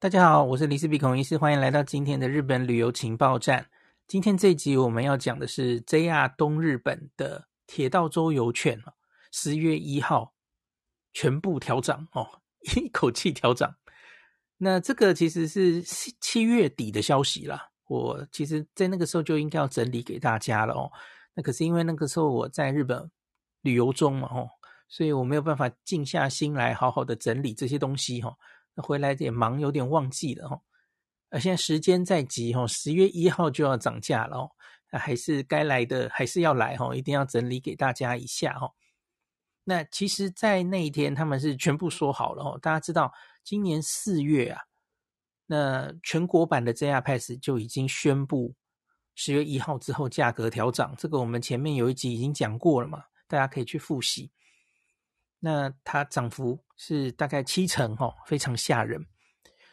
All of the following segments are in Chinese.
大家好，我是李斯比孔医师，欢迎来到今天的日本旅游情报站。今天这一集我们要讲的是 JR 东日本的铁道周游券，十月一号全部调涨哦，一口气调涨。那这个其实是七月底的消息啦，我其实在那个时候就应该要整理给大家了哦。那可是因为那个时候我在日本旅游中嘛，哦，所以我没有办法静下心来好好的整理这些东西哈。回来也忙，有点忘记了哈。呃，现在时间在急哈，十月一号就要涨价了哦，还是该来的还是要来哈，一定要整理给大家一下哈。那其实，在那一天他们是全部说好了哦。大家知道，今年四月啊，那全国版的 JR Pass 就已经宣布十月一号之后价格调涨，这个我们前面有一集已经讲过了嘛，大家可以去复习。那它涨幅是大概七成哦，非常吓人。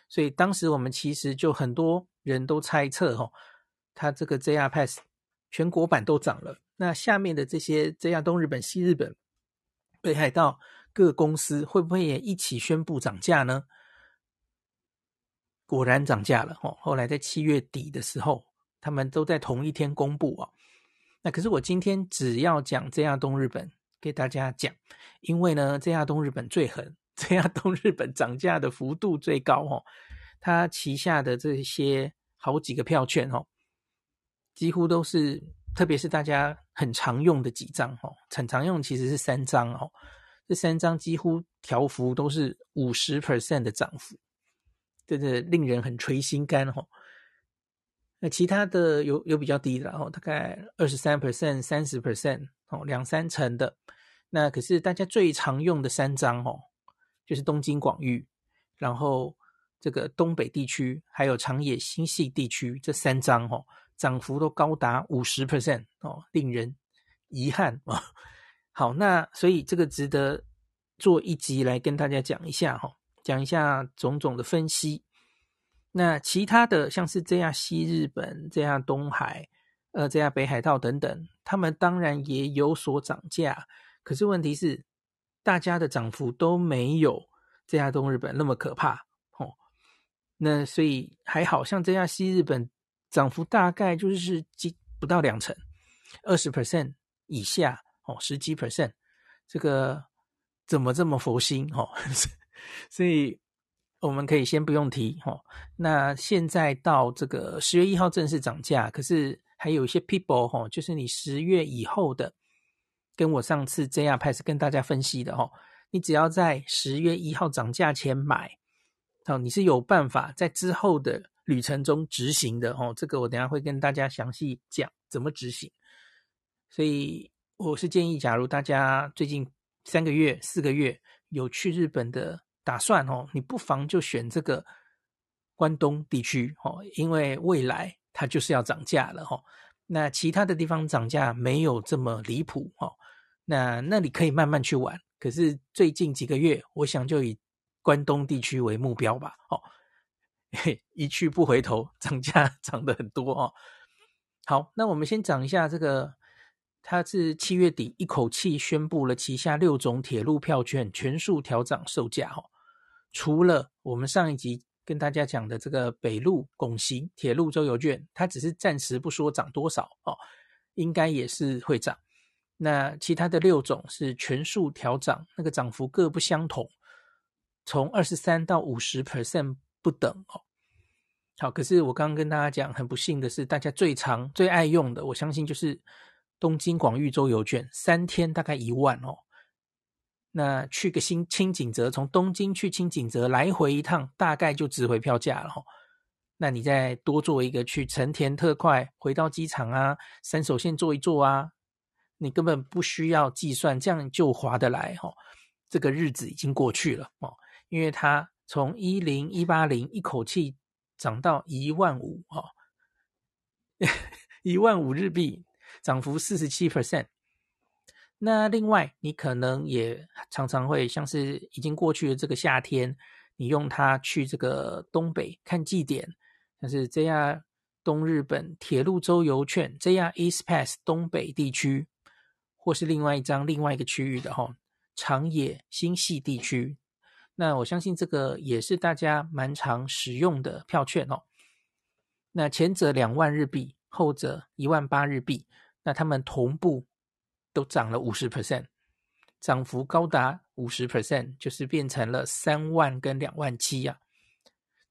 所以当时我们其实就很多人都猜测哦，它这个 JR Pass 全国版都涨了。那下面的这些 JR 东日本、西日本、北海道各公司会不会也一起宣布涨价呢？果然涨价了哦。后来在七月底的时候，他们都在同一天公布哦。那可是我今天只要讲 JR 东日本。给大家讲，因为呢这亚东日本最狠 这亚东日本涨价的幅度最高哦。它旗下的这些好几个票券哦，几乎都是，特别是大家很常用的几张哦，很常用其实是三张哦，这三张几乎条幅都是五十 percent 的涨幅，真的令人很垂心肝哦。那其他的有有比较低的哦，大概二十三 percent、三十 percent。哦，两三成的，那可是大家最常用的三张哦，就是东京广域，然后这个东北地区，还有长野新潟地区这三张哦，涨幅都高达五十 percent 哦，令人遗憾啊。好，那所以这个值得做一集来跟大家讲一下哈，讲一下种种的分析。那其他的像是这样西日本、这样东海。呃，这样北海道等等，他们当然也有所涨价，可是问题是，大家的涨幅都没有这样东日本那么可怕哦。那所以还好像这样西日本涨幅大概就是几不到两成，二十 percent 以下哦，十几 percent，这个怎么这么佛心哦？所以我们可以先不用提哦。那现在到这个十月一号正式涨价，可是。还有一些 people 哈，就是你十月以后的，跟我上次 JR Pass 跟大家分析的哈，你只要在十月一号涨价前买，哦，你是有办法在之后的旅程中执行的哦。这个我等下会跟大家详细讲怎么执行。所以我是建议，假如大家最近三个月、四个月有去日本的打算哦，你不妨就选这个关东地区哦，因为未来。它就是要涨价了哈，那其他的地方涨价没有这么离谱哈，那那你可以慢慢去玩。可是最近几个月，我想就以关东地区为目标吧，哦，一去不回头，涨价涨得很多哦。好，那我们先讲一下这个，它是七月底一口气宣布了旗下六种铁路票券全数调涨售价哦，除了我们上一集。跟大家讲的这个北陆拱形铁路周游券，它只是暂时不说涨多少哦，应该也是会涨。那其他的六种是全数调涨，那个涨幅各不相同，从二十三到五十 percent 不等哦。好，可是我刚刚跟大家讲，很不幸的是，大家最常最爱用的，我相信就是东京广域周游券，三天大概一万哦。那去个新轻井泽，从东京去轻井泽来回一趟，大概就值回票价了哈。那你再多坐一个去成田特快，回到机场啊，三手线坐一坐啊，你根本不需要计算，这样就划得来哈。这个日子已经过去了哦，因为它从一零一八零一口气涨到一万五哈，一万五日币，涨幅四十七 percent。那另外，你可能也常常会像是已经过去的这个夏天，你用它去这个东北看祭典，像是 JR 东日本铁路周游券，JR East Pass 东北地区，或是另外一张另外一个区域的哈长野新潟地区，那我相信这个也是大家蛮常使用的票券哦。那前者两万日币，后者一万八日币，那他们同步都涨了五十 percent，涨幅高达五十 percent，就是变成了三万跟两万七呀，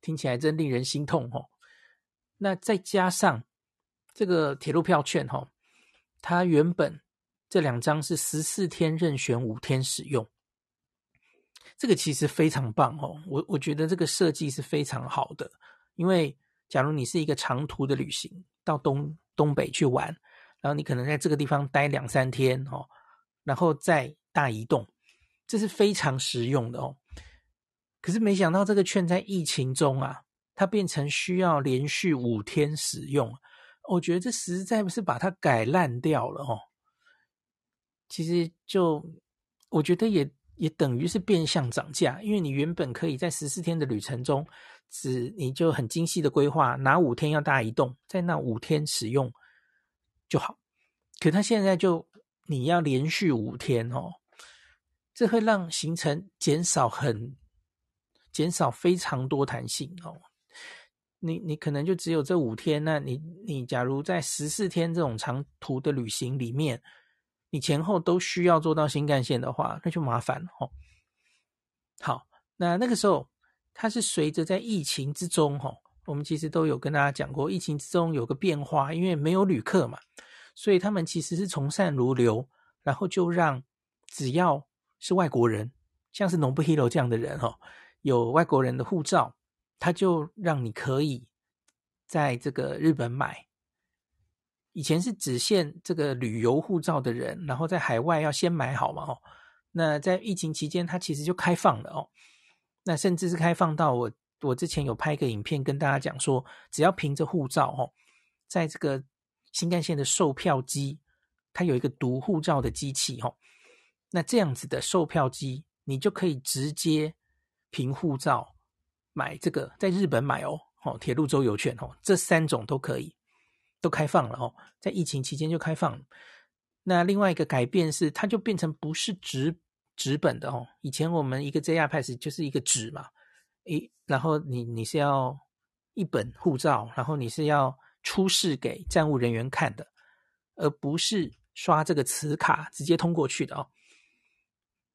听起来真令人心痛哦。那再加上这个铁路票券哈，它原本这两张是十四天任选五天使用，这个其实非常棒哦。我我觉得这个设计是非常好的，因为假如你是一个长途的旅行，到东东北去玩，然后你可能在这个地方待两三天哦，然后再大移动，这是非常实用的哦。可是没想到这个券在疫情中啊。它变成需要连续五天使用，我觉得这实在不是把它改烂掉了哦。其实就我觉得也也等于是变相涨价，因为你原本可以在十四天的旅程中，只你就很精细的规划哪五天要大移动，在那五天使用就好。可他现在就你要连续五天哦，这会让行程减少很减少非常多弹性哦。你你可能就只有这五天，那你你假如在十四天这种长途的旅行里面，你前后都需要坐到新干线的话，那就麻烦了哦。好，那那个时候它是随着在疫情之中哈，我们其实都有跟大家讲过，疫情之中有个变化，因为没有旅客嘛，所以他们其实是从善如流，然后就让只要是外国人，像是 Nobuhiro 这样的人哦，有外国人的护照。他就让你可以在这个日本买，以前是只限这个旅游护照的人，然后在海外要先买好嘛哦。那在疫情期间，它其实就开放了哦。那甚至是开放到我我之前有拍一个影片跟大家讲说，只要凭着护照哦，在这个新干线的售票机，它有一个读护照的机器哦。那这样子的售票机，你就可以直接凭护照。买这个在日本买哦，哦，铁路周游券哦，这三种都可以，都开放了哦，在疫情期间就开放。那另外一个改变是，它就变成不是纸纸本的哦。以前我们一个 JR Pass 就是一个纸嘛，一然后你你是要一本护照，然后你是要出示给站务人员看的，而不是刷这个磁卡直接通过去的哦。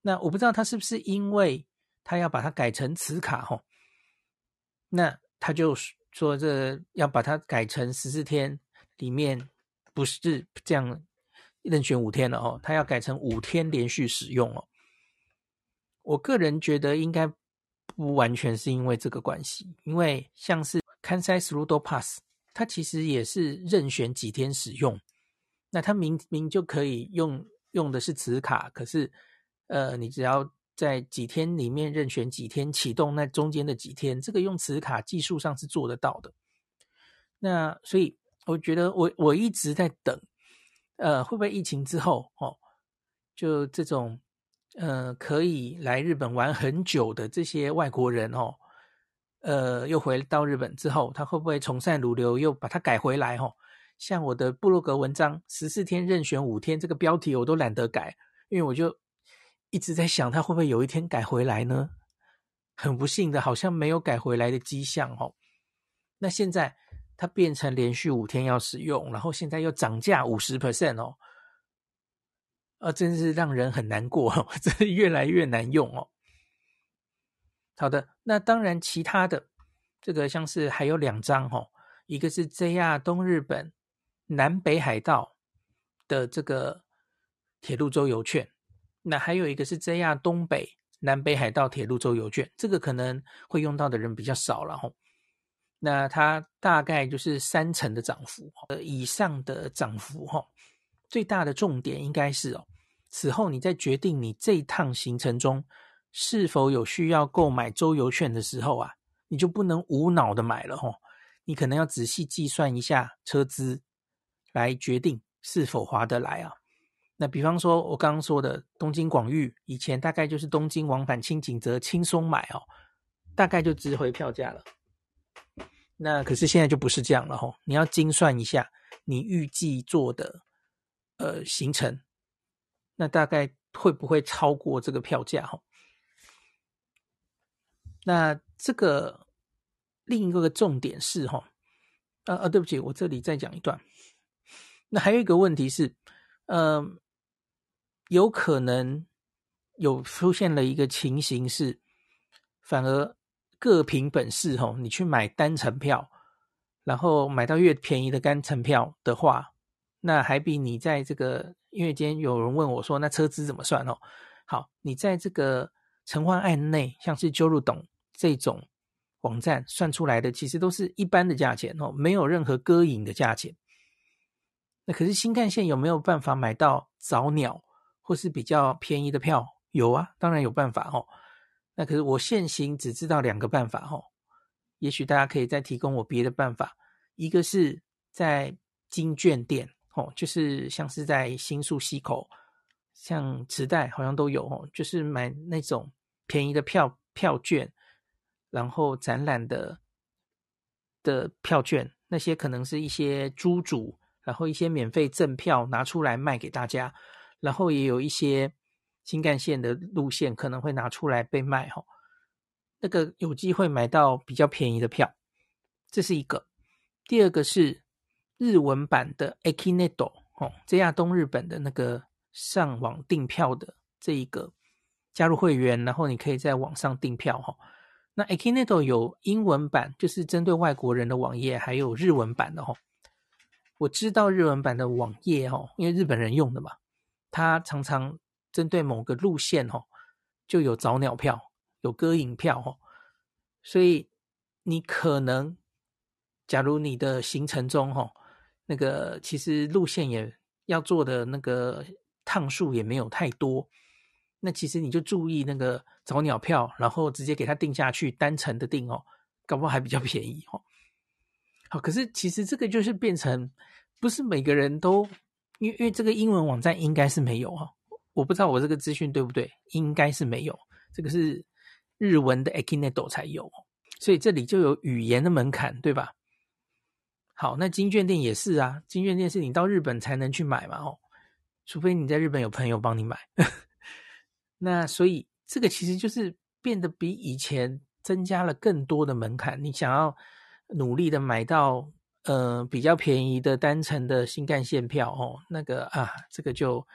那我不知道他是不是因为他要把它改成磁卡哦。那他就说，这要把它改成十四天里面不是这样任选五天了哦，他要改成五天连续使用哦。我个人觉得应该不完全是因为这个关系，因为像是 Kansai Through Pass，它其实也是任选几天使用，那它明明就可以用用的是磁卡，可是呃，你只要。在几天里面任选几天启动，那中间的几天，这个用磁卡技术上是做得到的。那所以我觉得我我一直在等，呃，会不会疫情之后哦，就这种呃可以来日本玩很久的这些外国人哦，呃，又回到日本之后，他会不会从善如流，又把它改回来哦？像我的部落格文章十四天任选五天这个标题我都懒得改，因为我就。一直在想，他会不会有一天改回来呢？很不幸的，好像没有改回来的迹象哦。那现在它变成连续五天要使用，然后现在又涨价五十 percent 哦，啊，真是让人很难过哦，真是越来越难用哦。好的，那当然其他的这个像是还有两张哦，一个是 JR 东日本南北海道的这个铁路周游券。那还有一个是 JR 东北南北海道铁路周游券，这个可能会用到的人比较少了吼。那它大概就是三成的涨幅，呃以上的涨幅哈。最大的重点应该是哦，此后你在决定你这一趟行程中是否有需要购买周游券的时候啊，你就不能无脑的买了吼。你可能要仔细计算一下车资，来决定是否划得来啊。那比方说，我刚刚说的东京广域，以前大概就是东京往返轻井泽轻松买哦，大概就值回票价了。那可是现在就不是这样了吼，你要精算一下你预计做的呃行程，那大概会不会超过这个票价哈？那这个另一个重点是哈，呃呃，对不起，我这里再讲一段。那还有一个问题是，嗯、呃，有可能有出现了一个情形是，反而各凭本事哈，你去买单程票，然后买到越便宜的单程票的话，那还比你在这个，因为今天有人问我说，那车资怎么算哦？好，你在这个陈欢案内，像是 J-RUDOM 这种网站算出来的，其实都是一般的价钱哦，没有任何割引的价钱。那可是新干线有没有办法买到早鸟或是比较便宜的票？有啊，当然有办法哦。那可是我现行只知道两个办法哦，也许大家可以再提供我别的办法。一个是在金券店哦，就是像是在新宿西口。像磁带好像都有哦，就是买那种便宜的票票券，然后展览的的票券，那些可能是一些租主，然后一些免费赠票拿出来卖给大家，然后也有一些新干线的路线可能会拿出来被卖哈，那个有机会买到比较便宜的票，这是一个。第二个是日文版的 Ekineto 哦这亚东日本的那个。上网订票的这一个加入会员，然后你可以在网上订票哈。那 Ekineto 有英文版，就是针对外国人的网页，还有日文版的哈。我知道日文版的网页哈，因为日本人用的嘛，他常常针对某个路线哈，就有早鸟票，有割影票哈。所以你可能，假如你的行程中哈，那个其实路线也要做的那个。趟数也没有太多，那其实你就注意那个早鸟票，然后直接给他定下去，单程的定哦，搞不好还比较便宜哦。好，可是其实这个就是变成不是每个人都，因为因为这个英文网站应该是没有哈，我不知道我这个资讯对不对，应该是没有，这个是日文的 Ekineto 才有，所以这里就有语言的门槛，对吧？好，那金券店也是啊，金券店是你到日本才能去买嘛，哦。除非你在日本有朋友帮你买，那所以这个其实就是变得比以前增加了更多的门槛。你想要努力的买到呃比较便宜的单程的新干线票哦，那个啊，这个就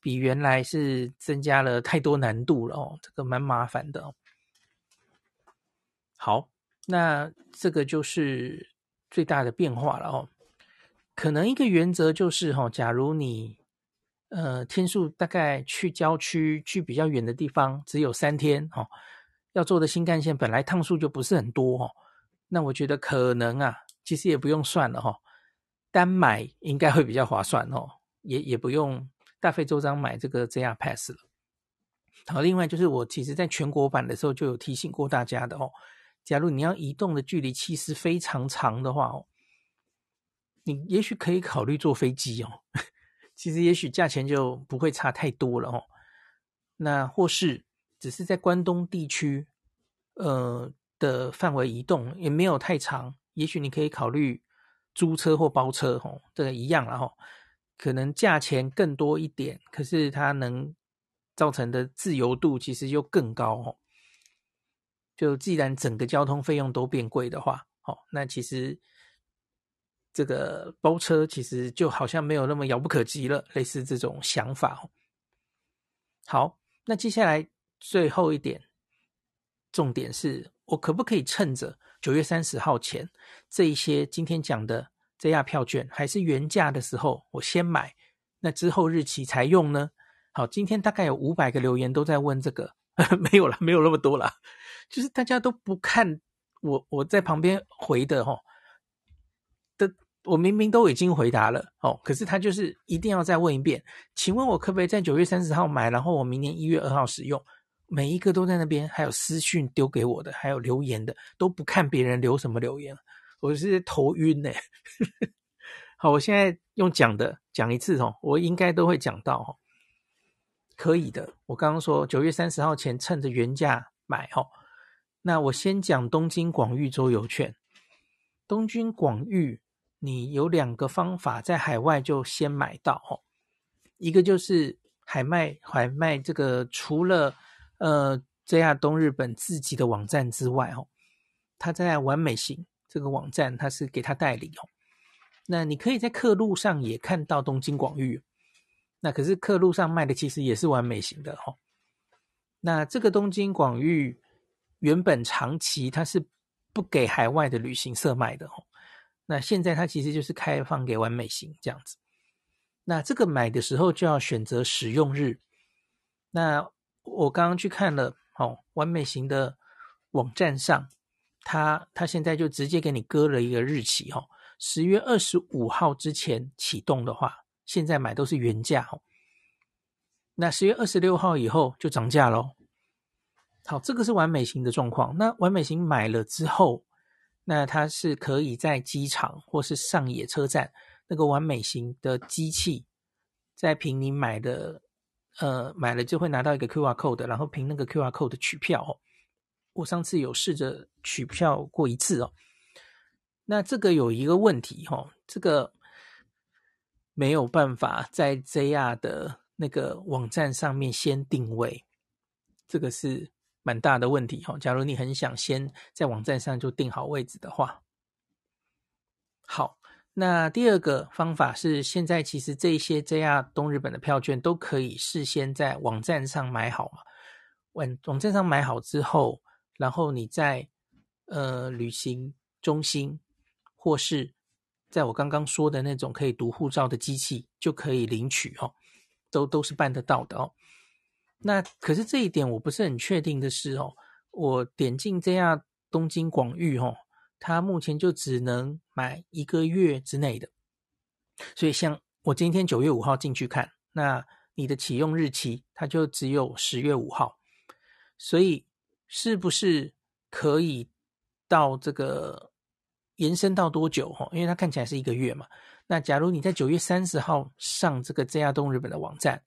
比原来是增加了太多难度了哦，这个蛮麻烦的哦。好，那这个就是最大的变化了哦。可能一个原则就是哈，假如你呃，天数大概去郊区、去比较远的地方只有三天哦。要坐的新干线本来趟数就不是很多哦，那我觉得可能啊，其实也不用算了哈，单买应该会比较划算哦，也也不用大费周章买这个 JR Pass 了。好，另外就是我其实在全国版的时候就有提醒过大家的哦，假如你要移动的距离其实非常长的话哦，你也许可以考虑坐飞机哦。其实也许价钱就不会差太多了哦。那或是只是在关东地区，呃的范围移动也没有太长，也许你可以考虑租车或包车哦，这个一样了哈。可能价钱更多一点，可是它能造成的自由度其实又更高哦。就既然整个交通费用都变贵的话，哦，那其实。这个包车其实就好像没有那么遥不可及了，类似这种想法。好，那接下来最后一点，重点是我可不可以趁着九月三十号前这一些今天讲的 JR 票券还是原价的时候，我先买，那之后日期才用呢？好，今天大概有五百个留言都在问这个，没有了，没有那么多了，就是大家都不看我我在旁边回的哦。的。我明明都已经回答了哦，可是他就是一定要再问一遍，请问我可不可以在九月三十号买，然后我明年一月二号使用？每一个都在那边，还有私讯丢给我的，还有留言的，都不看别人留什么留言，我是头晕呢。好，我现在用讲的讲一次哦，我应该都会讲到哦，可以的。我刚刚说九月三十号前趁着原价买哦，那我先讲东京广域周游券，东京广域。你有两个方法在海外就先买到哦，一个就是海卖海卖这个除了呃 JR 东日本自己的网站之外，哦，他在完美行这个网站，他是给他代理哦。那你可以在客路上也看到东京广域，那可是客路上卖的其实也是完美型的哦。那这个东京广域原本长期它是不给海外的旅行社卖的哦。那现在它其实就是开放给完美行这样子。那这个买的时候就要选择使用日。那我刚刚去看了，哦，完美行的网站上，它它现在就直接给你割了一个日期，哦，十月二十五号之前启动的话，现在买都是原价，哦。那十月二十六号以后就涨价喽。好，这个是完美型的状况。那完美型买了之后，那它是可以在机场或是上野车站那个完美型的机器，在凭你买的，呃，买了就会拿到一个 QR code，然后凭那个 QR code 取票哦。我上次有试着取票过一次哦。那这个有一个问题哦，这个没有办法在 JR 的。那个网站上面先定位，这个是蛮大的问题哈。假如你很想先在网站上就定好位置的话，好，那第二个方法是，现在其实这些 JR 东日本的票券都可以事先在网站上买好嘛。网网站上买好之后，然后你在呃旅行中心或是在我刚刚说的那种可以读护照的机器就可以领取哦。都都是办得到的哦。那可是这一点我不是很确定的是哦，我点进这样东京广域哦，它目前就只能买一个月之内的。所以像我今天九月五号进去看，那你的启用日期它就只有十月五号。所以是不是可以到这个延伸到多久哦？因为它看起来是一个月嘛。那假如你在九月三十号上这个 JR 东日本的网站，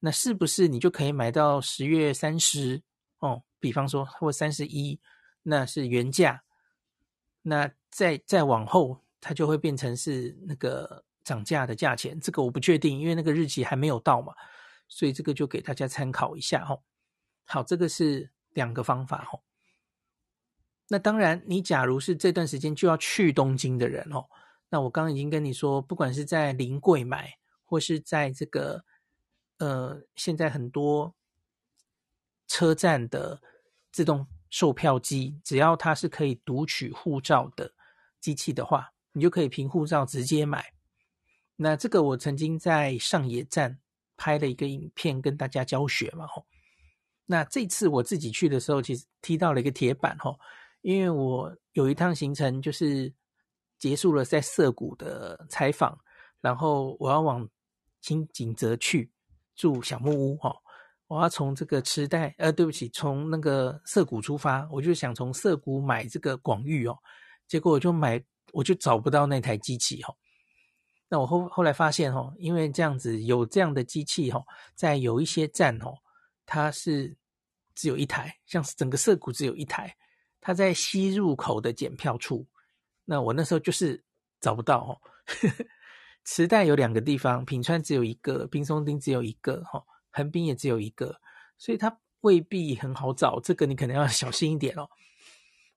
那是不是你就可以买到十月三十哦？比方说或三十一，那是原价。那再再往后，它就会变成是那个涨价的价钱。这个我不确定，因为那个日期还没有到嘛，所以这个就给大家参考一下哦。好，这个是两个方法哦。那当然，你假如是这段时间就要去东京的人哦。那我刚刚已经跟你说，不管是在临柜买，或是在这个呃，现在很多车站的自动售票机，只要它是可以读取护照的机器的话，你就可以凭护照直接买。那这个我曾经在上野站拍了一个影片跟大家教学嘛，吼。那这次我自己去的时候，其实踢到了一个铁板，吼，因为我有一趟行程就是。结束了在涩谷的采访，然后我要往轻井泽去住小木屋哈。我要从这个池袋，呃，对不起，从那个涩谷出发，我就想从涩谷买这个广域哦。结果我就买，我就找不到那台机器哈。那我后后来发现哈，因为这样子有这样的机器哈，在有一些站哦，它是只有一台，像是整个涩谷只有一台，它在西入口的检票处。那我那时候就是找不到哦，呵呵池袋有两个地方，品川只有一个，滨松町只有一个，哈，横滨也只有一个，所以它未必很好找，这个你可能要 小心一点哦。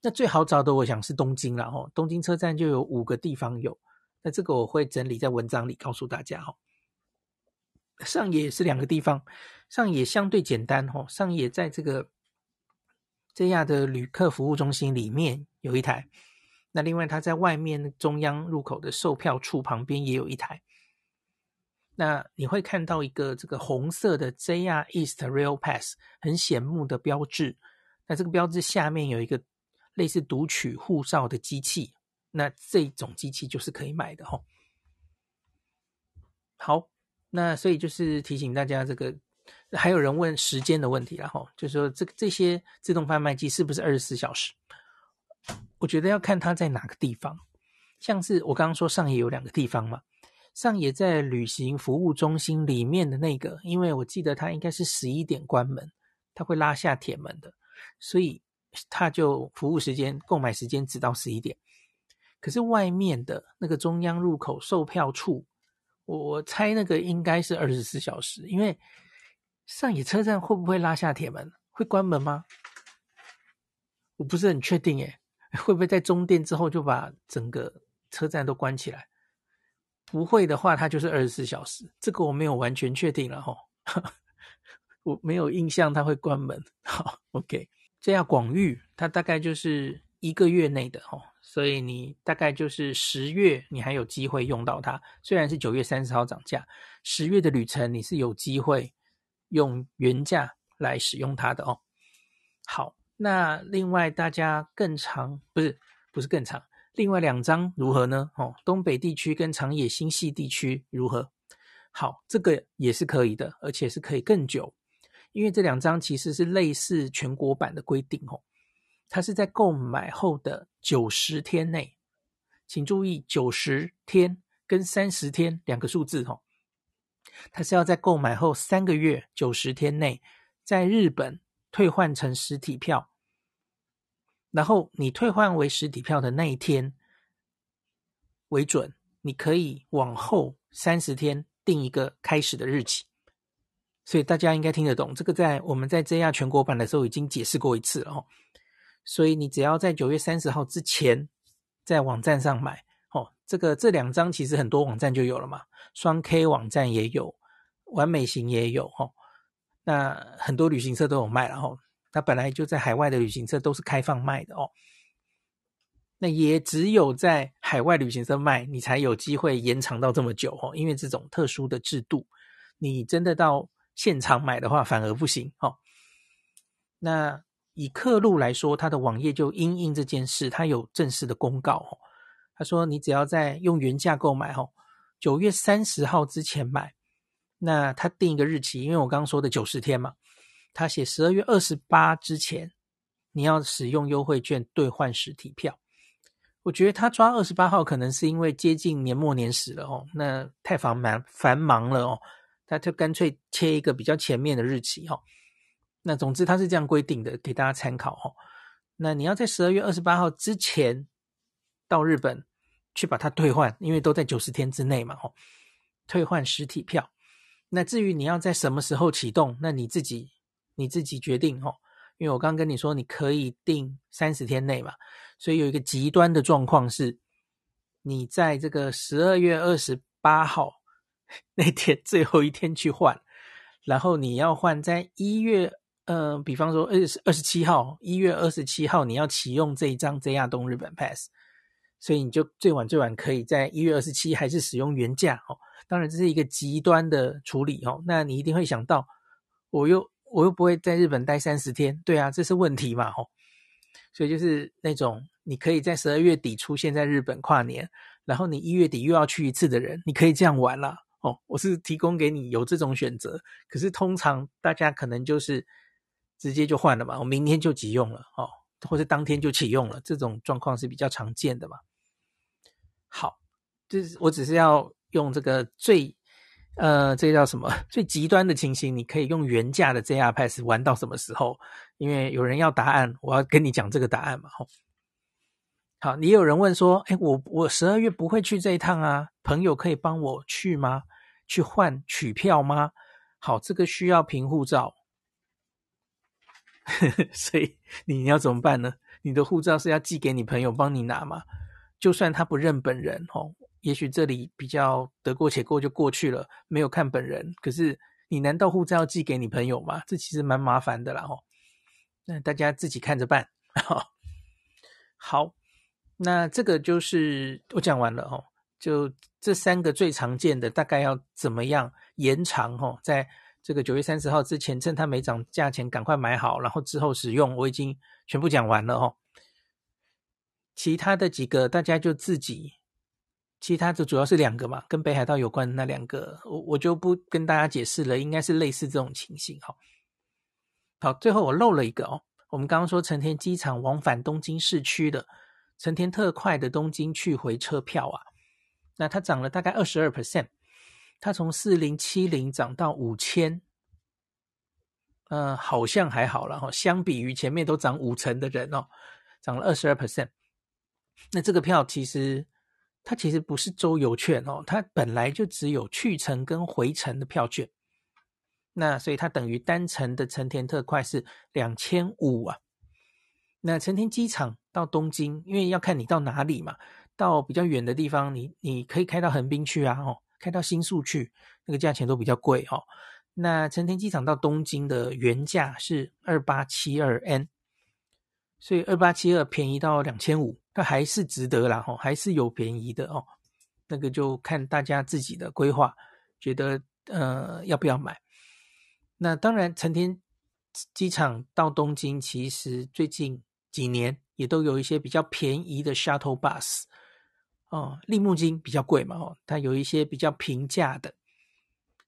那最好找的，我想是东京了哈，东京车站就有五个地方有，那这个我会整理在文章里告诉大家哈。上野是两个地方，上野相对简单哈，上野在这个这样的旅客服务中心里面有一台。那另外，它在外面中央入口的售票处旁边也有一台。那你会看到一个这个红色的 JR East Rail Pass 很显目的标志。那这个标志下面有一个类似读取护照的机器。那这种机器就是可以买的吼。好，那所以就是提醒大家，这个还有人问时间的问题，然后就是说这这些自动贩卖机是不是二十四小时？我觉得要看它在哪个地方，像是我刚刚说上野有两个地方嘛，上野在旅行服务中心里面的那个，因为我记得它应该是十一点关门，它会拉下铁门的，所以它就服务时间、购买时间只到十一点。可是外面的那个中央入口售票处，我猜那个应该是二十四小时，因为上野车站会不会拉下铁门？会关门吗？我不是很确定耶，会不会在中电之后就把整个车站都关起来？不会的话，它就是二十四小时。这个我没有完全确定了哈，我没有印象它会关门。好，OK，这样广域它大概就是一个月内的哈，所以你大概就是十月你还有机会用到它。虽然是九月三十号涨价，十月的旅程你是有机会用原价来使用它的哦。好，那另外大家更长不是不是更长。另外两张如何呢？哦，东北地区跟长野新潟地区如何？好，这个也是可以的，而且是可以更久，因为这两张其实是类似全国版的规定哦。它是在购买后的九十天内，请注意九十天跟三十天两个数字哦。它是要在购买后三个月九十天内，在日本退换成实体票。然后你退换为实体票的那一天为准，你可以往后三十天定一个开始的日期。所以大家应该听得懂，这个在我们在 JR 全国版的时候已经解释过一次了哦。所以你只要在九月三十号之前在网站上买哦，这个这两张其实很多网站就有了嘛，双 K 网站也有，完美型也有哦，那很多旅行社都有卖了哦。它本来就在海外的旅行社都是开放卖的哦，那也只有在海外旅行社卖，你才有机会延长到这么久哦。因为这种特殊的制度，你真的到现场买的话，反而不行哦。那以客路来说，它的网页就因应这件事，它有正式的公告哦。他说，你只要在用原价购买哦，九月三十号之前买，那他定一个日期，因为我刚刚说的九十天嘛。他写十二月二十八之前，你要使用优惠券兑换实体票。我觉得他抓二十八号，可能是因为接近年末年始了哦，那太繁忙繁忙了哦，他就干脆切一个比较前面的日期哈。那总之他是这样规定的，给大家参考哈。那你要在十二月二十八号之前到日本去把它兑换，因为都在九十天之内嘛哈。兑换实体票。那至于你要在什么时候启动，那你自己。你自己决定哦，因为我刚跟你说，你可以定三十天内嘛，所以有一个极端的状况是，你在这个十二月二十八号 那天最后一天去换，然后你要换在一月，嗯、呃，比方说二十二十七号，一月二十七号你要启用这一张 JR 东日本 Pass，所以你就最晚最晚可以在一月二十七还是使用原价哦。当然这是一个极端的处理哦，那你一定会想到，我又。我又不会在日本待三十天，对啊，这是问题嘛，吼，所以就是那种你可以在十二月底出现在日本跨年，然后你一月底又要去一次的人，你可以这样玩啦，哦，我是提供给你有这种选择，可是通常大家可能就是直接就换了嘛，我明天就急用了，哦，或者当天就启用了，这种状况是比较常见的嘛。好，就是我只是要用这个最。呃，这叫什么？最极端的情形，你可以用原价的 JR Pass 玩到什么时候？因为有人要答案，我要跟你讲这个答案嘛。吼，好，你有人问说，哎，我我十二月不会去这一趟啊，朋友可以帮我去吗？去换取票吗？好，这个需要凭护照，所以你要怎么办呢？你的护照是要寄给你朋友帮你拿吗？就算他不认本人，吼。也许这里比较得过且过就过去了，没有看本人。可是你难道护照要寄给你朋友吗？这其实蛮麻烦的啦哦。那大家自己看着办。好，那这个就是我讲完了哦。就这三个最常见的，大概要怎么样延长哦？在这个九月三十号之前，趁它没涨价钱赶快买好，然后之后使用，我已经全部讲完了哦。其他的几个大家就自己。其他的主要是两个嘛，跟北海道有关的那两个，我我就不跟大家解释了，应该是类似这种情形。好，好，最后我漏了一个哦，我们刚刚说成田机场往返东京市区的成田特快的东京去回车票啊，那它涨了大概二十二 percent，它从四零七零涨到五千，嗯，好像还好了哈，相比于前面都涨五成的人哦，涨了二十二 percent，那这个票其实。它其实不是周游券哦，它本来就只有去程跟回程的票券。那所以它等于单程的成田特快是两千五啊。那成田机场到东京，因为要看你到哪里嘛，到比较远的地方，你你可以开到横滨去啊，哦，开到新宿去，那个价钱都比较贵哦。那成田机场到东京的原价是二八七二 N，所以二八七二便宜到两千五，它还是值得啦，哦，还是有便宜的哦。那个就看大家自己的规划，觉得呃要不要买。那当然，成田机场到东京，其实最近几年也都有一些比较便宜的 shuttle bus 哦，立木金比较贵嘛，哦，它有一些比较平价的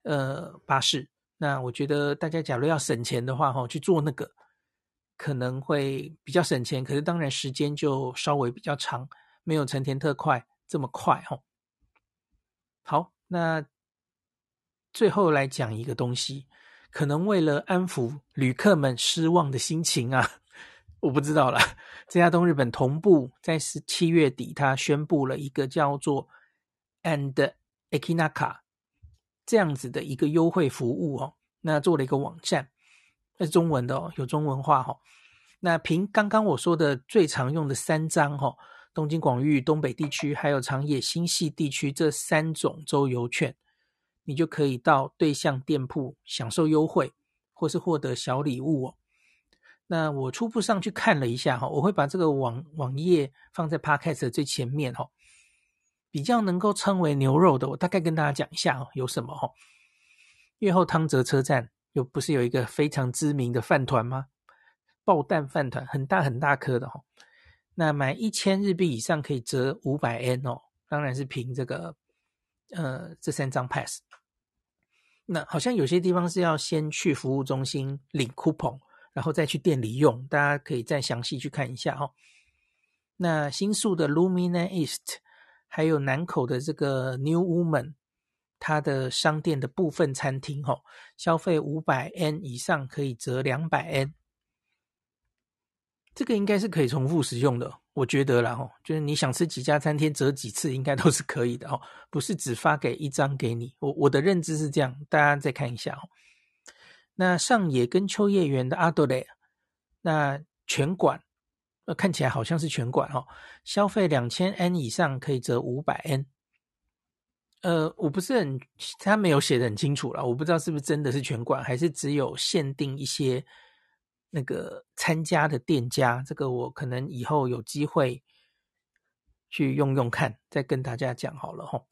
呃巴士。那我觉得大家假如要省钱的话，哈，去坐那个可能会比较省钱，可是当然时间就稍微比较长，没有成田特快这么快，哈。好，那最后来讲一个东西。可能为了安抚旅客们失望的心情啊，我不知道啦。这家东日本同步在十七月底，他宣布了一个叫做 And Ekinaka 这样子的一个优惠服务哦。那做了一个网站，那是中文的哦，有中文化哦。那凭刚刚我说的最常用的三张哦，东京广域、东北地区还有长野新潟地区这三种周游券。你就可以到对象店铺享受优惠，或是获得小礼物哦。那我初步上去看了一下哈，我会把这个网网页放在 Podcast 的最前面哈，比较能够称为牛肉的，我大概跟大家讲一下哦，有什么哈？越后汤泽车站又不是有一个非常知名的饭团吗？爆蛋饭团，很大很大颗的哈。那买一千日币以上可以折五百 N 哦，当然是凭这个。呃，这三张 pass，那好像有些地方是要先去服务中心领 coupon，然后再去店里用，大家可以再详细去看一下哈、哦。那新宿的 Lumina East，还有南口的这个 New Woman，它的商店的部分餐厅哈、哦，消费五百 N 以上可以折两百 N，这个应该是可以重复使用的。我觉得啦，吼，就是你想吃几家餐厅折几次，应该都是可以的，哦，不是只发给一张给你。我我的认知是这样，大家再看一下，哦。那上野跟秋叶原的阿多雷，那全馆，呃，看起来好像是全馆，哦，消费两千 N 以上可以折五百 N。呃，我不是很，他没有写的很清楚啦，我不知道是不是真的是全馆，还是只有限定一些。那个参加的店家，这个我可能以后有机会去用用看，再跟大家讲好了哈。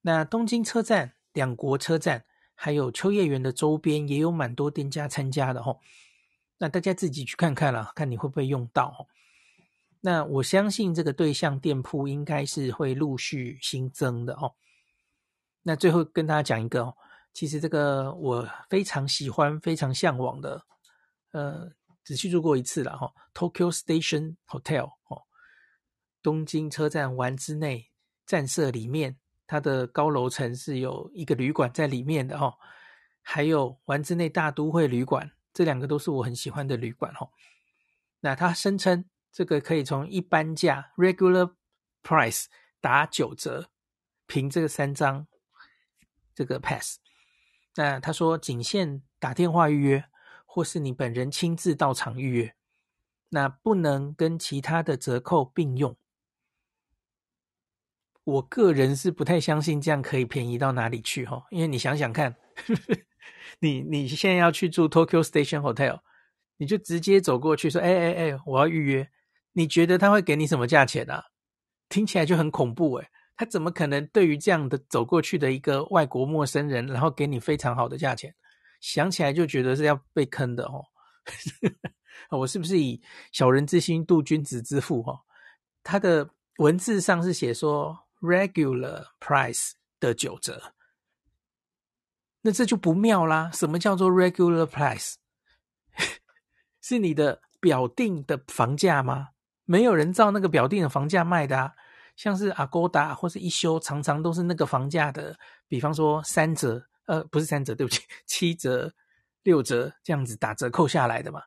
那东京车站、两国车站，还有秋叶原的周边，也有蛮多店家参加的哈。那大家自己去看看啦，看你会不会用到。那我相信这个对象店铺应该是会陆续新增的哦。那最后跟大家讲一个哦，其实这个我非常喜欢、非常向往的。呃，只去住过一次了哈，Tokyo Station Hotel 哦，东京车站丸之内站舍里面，它的高楼层是有一个旅馆在里面的哈，还有丸之内大都会旅馆，这两个都是我很喜欢的旅馆哈。那它声称这个可以从一般价 Regular Price 打九折，凭这个三张这个 Pass。那他说仅限打电话预约。或是你本人亲自到场预约，那不能跟其他的折扣并用。我个人是不太相信这样可以便宜到哪里去哈，因为你想想看，你你现在要去住 Tokyo Station Hotel，你就直接走过去说，哎哎哎，我要预约，你觉得他会给你什么价钱啊？听起来就很恐怖诶，他怎么可能对于这样的走过去的一个外国陌生人，然后给你非常好的价钱？想起来就觉得是要被坑的哦，我是不是以小人之心度君子之腹哈？他的文字上是写说 regular price 的九折，那这就不妙啦。什么叫做 regular price？是你的表定的房价吗？没有人照那个表定的房价卖的啊，像是阿 g 达或是一休，常常都是那个房价的，比方说三折。呃，不是三折，对不起，七折、六折这样子打折扣下来的嘛？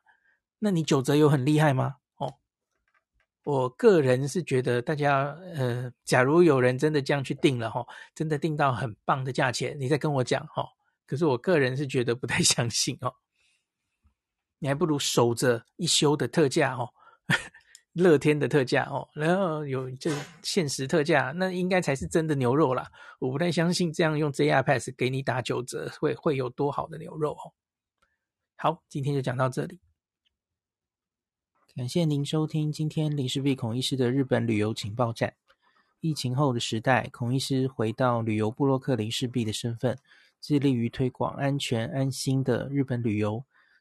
那你九折有很厉害吗？哦，我个人是觉得大家，呃，假如有人真的这样去定了哈，真的定到很棒的价钱，你再跟我讲哈，可是我个人是觉得不太 相信哦。你还不如守着一休的特价哦，乐天的特价哦，然后有这限时特价，那应该才是真的牛肉啦。我不太相信这样用 JR Pass 给你打九折会会有多好的牛肉哦。好，今天就讲到这里，感谢您收听今天林氏璧孔医师的日本旅游情报站。疫情后的时代，孔医师回到旅游部落客林氏璧的身份。致力于推广安全安心的日本旅游，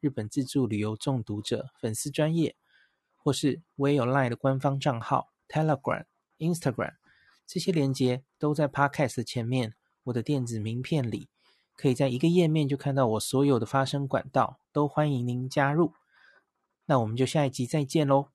日本自助旅游中毒者粉丝专业，或是我也有 LINE 的官方账号 Telegram、Instagram，这些连接都在 Podcast 前面，我的电子名片里，可以在一个页面就看到我所有的发声管道，都欢迎您加入。那我们就下一集再见喽。